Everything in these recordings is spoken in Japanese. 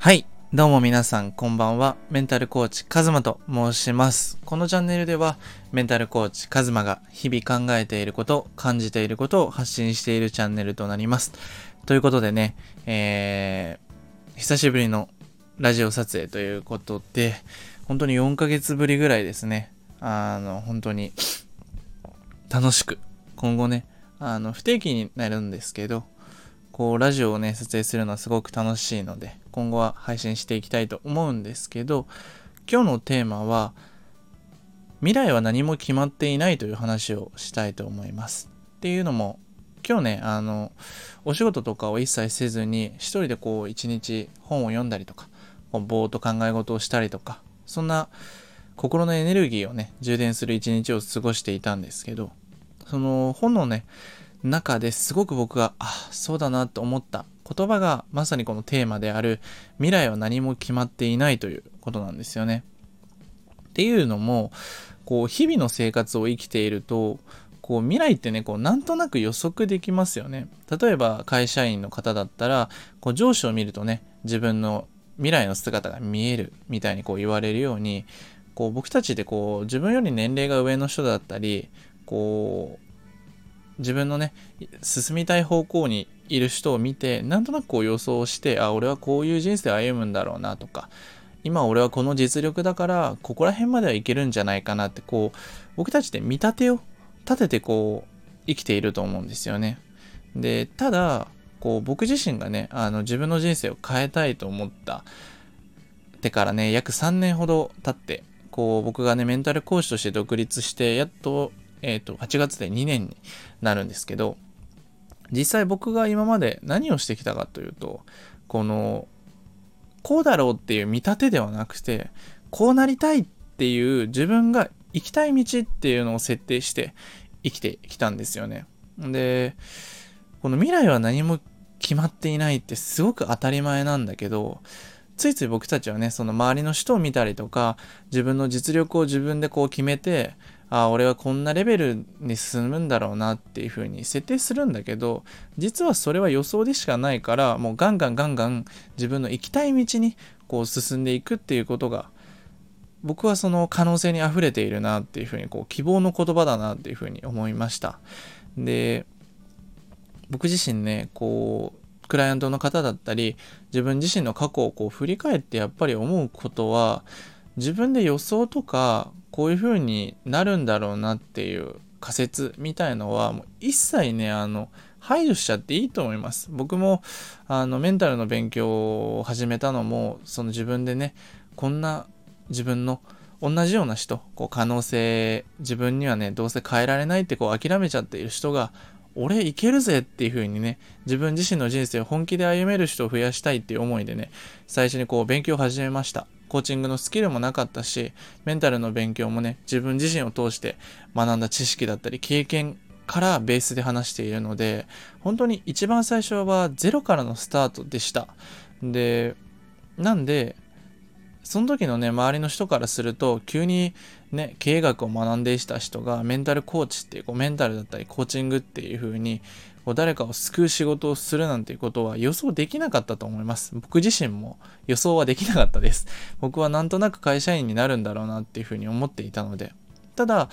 はい。どうも皆さん、こんばんは。メンタルコーチ、カズマと申します。このチャンネルでは、メンタルコーチ、カズマが日々考えていること、感じていることを発信しているチャンネルとなります。ということでね、えー、久しぶりのラジオ撮影ということで、本当に4ヶ月ぶりぐらいですね。あの、本当に楽しく、今後ね、あの、不定期になるんですけど、こう、ラジオをね、撮影するのはすごく楽しいので、今後は配信していきたいと思うんですけど、今日のテーマは、未来は何も決まっていないという話をしたいと思います。っていうのも、今日ね、あの、お仕事とかを一切せずに、一人でこう、一日本を読んだりとか、ぼーっと考え事をしたりとか、そんな心のエネルギーをね、充電する一日を過ごしていたんですけど、その本のね、中ですごく僕が、あ、そうだなと思った言葉がまさにこのテーマである未来は何も決まっていないということなんですよね。っていうのも、こう日々の生活を生きていると、こう未来ってね、こうなんとなく予測できますよね。例えば会社員の方だったら、こう上司を見るとね、自分の未来の姿が見えるみたいにこう言われるように、こう僕たちでこう自分より年齢が上の人だったり、こう自分のね、進みたい方向にいる人を見て、なんとなくこう予想して、あ、俺はこういう人生を歩むんだろうなとか、今俺はこの実力だから、ここら辺まではいけるんじゃないかなって、こう、僕たちって見立てを立ててこう、生きていると思うんですよね。で、ただ、こう、僕自身がね、あの、自分の人生を変えたいと思ったてからね、約3年ほど経って、こう、僕がね、メンタル講師として独立して、やっとえっ、ー、と、8月で2年になるんですけど、実際僕が今まで何をしてきたかというと、この、こうだろうっていう見立てではなくて、こうなりたいっていう自分が行きたい道っていうのを設定して生きてきたんですよね。で、この未来は何も決まっていないってすごく当たり前なんだけど、ついつい僕たちはね、その周りの人を見たりとか、自分の実力を自分でこう決めて、ああ、俺はこんなレベルに進むんだろうなっていう風に設定するんだけど、実はそれは予想でしかないから、もうガンガンガンガン自分の行きたい道にこう進んでいくっていうことが、僕はその可能性に溢れているなっていう風に、こう希望の言葉だなっていう風に思いました。で、僕自身ね、こう、クライアントの方だったり、自分自身の過去をこう振り返ってやっぱり思うことは、自分で予想とかこういう風になるんだろうなっていう仮説みたいのはもう一切ねあの排除しちゃっていいと思います。僕もあのメンタルの勉強を始めたのもその自分でねこんな自分の同じような人こう可能性自分にはねどうせ変えられないってこう諦めちゃっている人が俺いけるぜっていう風にね自分自身の人生を本気で歩める人を増やしたいっていう思いでね最初にこう勉強を始めました。コーチングのスキルもなかったし、メンタルの勉強もね、自分自身を通して学んだ知識だったり、経験からベースで話しているので、本当に一番最初はゼロからのスタートでした。で、なんで、その時のね、周りの人からすると、急にね、経営学を学んでいた人がメンタルコーチっていう、こうメンタルだったりコーチングっていう風に、こう誰かを救う仕事をするなんていうことは予想できなかったと思います。僕自身も予想はできなかったです。僕はなんとなく会社員になるんだろうなっていう風に思っていたので。ただ、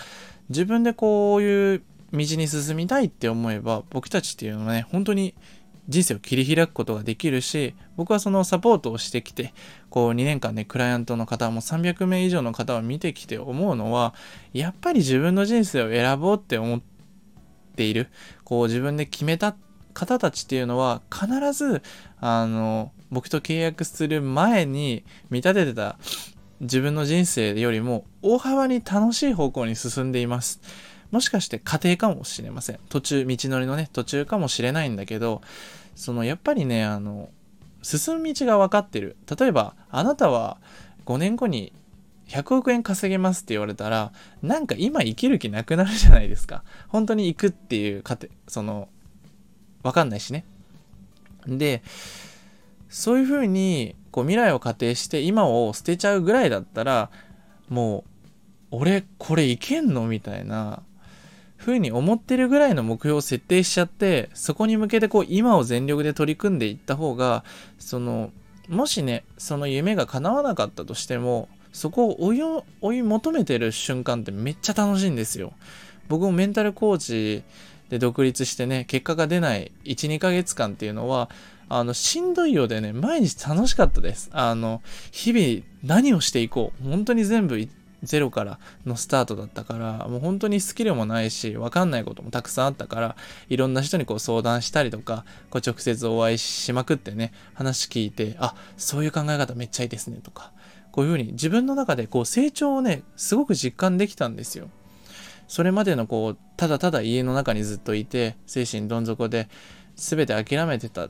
自分でこういう道に進みたいって思えば、僕たちっていうのはね、本当に人生を切り開くことができるし、僕はそのサポートをしてきて、こう2年間ね、クライアントの方も300名以上の方を見てきて思うのは、やっぱり自分の人生を選ぼうって思って、いる、こう自分で決めた方たちっていうのは必ず、あの、僕と契約する前に見立ててた自分の人生よりも大幅に楽しい方向に進んでいます。もしかして家庭かもしれません。途中、道のりのね、途中かもしれないんだけど、そのやっぱりね、あの、進む道が分かってる。例えば、あなたは5年後に100億円稼げますって言われたら、なんか今生きる気なくなるじゃないですか。本当に行くっていう過程、その、わかんないしね。で、そういうふうに、こう未来を仮定して今を捨てちゃうぐらいだったら、もう、俺これいけんのみたいな、ふうに思ってるぐらいの目標を設定しちゃって、そこに向けてこう今を全力で取り組んでいった方が、その、もしねその夢が叶わなかったとしてもそこを追い追い求めてる瞬間ってめっちゃ楽しいんですよ。僕もメンタルコーチで独立してね結果が出ない12ヶ月間っていうのはあのしんどいようでね毎日楽しかったです。あの日々何をしていこう本当に全部ゼロからのスタートだったからもう本当にスキルもないし分かんないこともたくさんあったからいろんな人にこう相談したりとかこう直接お会いしまくってね話聞いてあそういう考え方めっちゃいいですねとかこういうふうに自分の中でこう成長をねすごく実感できたんですよ。それまでのこうただただ家の中にずっといて精神どん底で全て諦めてた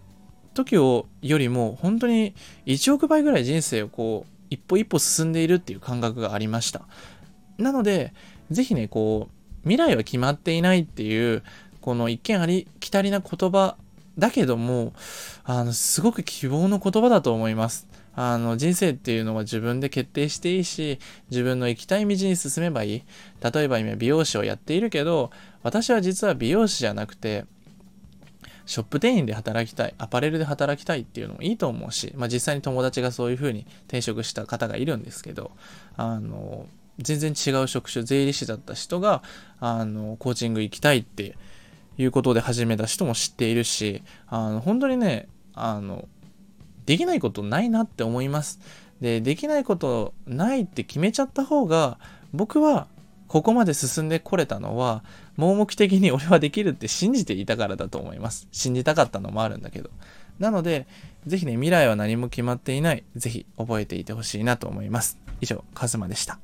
時をよりも本当に1億倍ぐらい人生をこう一歩一歩進んでいるっていう感覚がありました。なので、ぜひね、こう、未来は決まっていないっていう、この一見ありきたりな言葉だけども、あの、すごく希望の言葉だと思います。あの、人生っていうのは自分で決定していいし、自分の行きたい道に進めばいい。例えば今美容師をやっているけど、私は実は美容師じゃなくて、ショップ店員で働きたい、アパレルで働きたいっていうのもいいと思うし、まあ、実際に友達がそういう風に転職した方がいるんですけど、あの、全然違う職種、税理士だった人が、あの、コーチング行きたいっていうことで始めた人も知っているし、あの、本当にね、あの、できないことないなって思います。で、できないことないって決めちゃった方が、僕はここまで進んでこれたのは、盲目的に俺はできるって信じていたからだと思います。信じたかったのもあるんだけど。なので、ぜひね、未来は何も決まっていない。ぜひ覚えていてほしいなと思います。以上、カズマでした。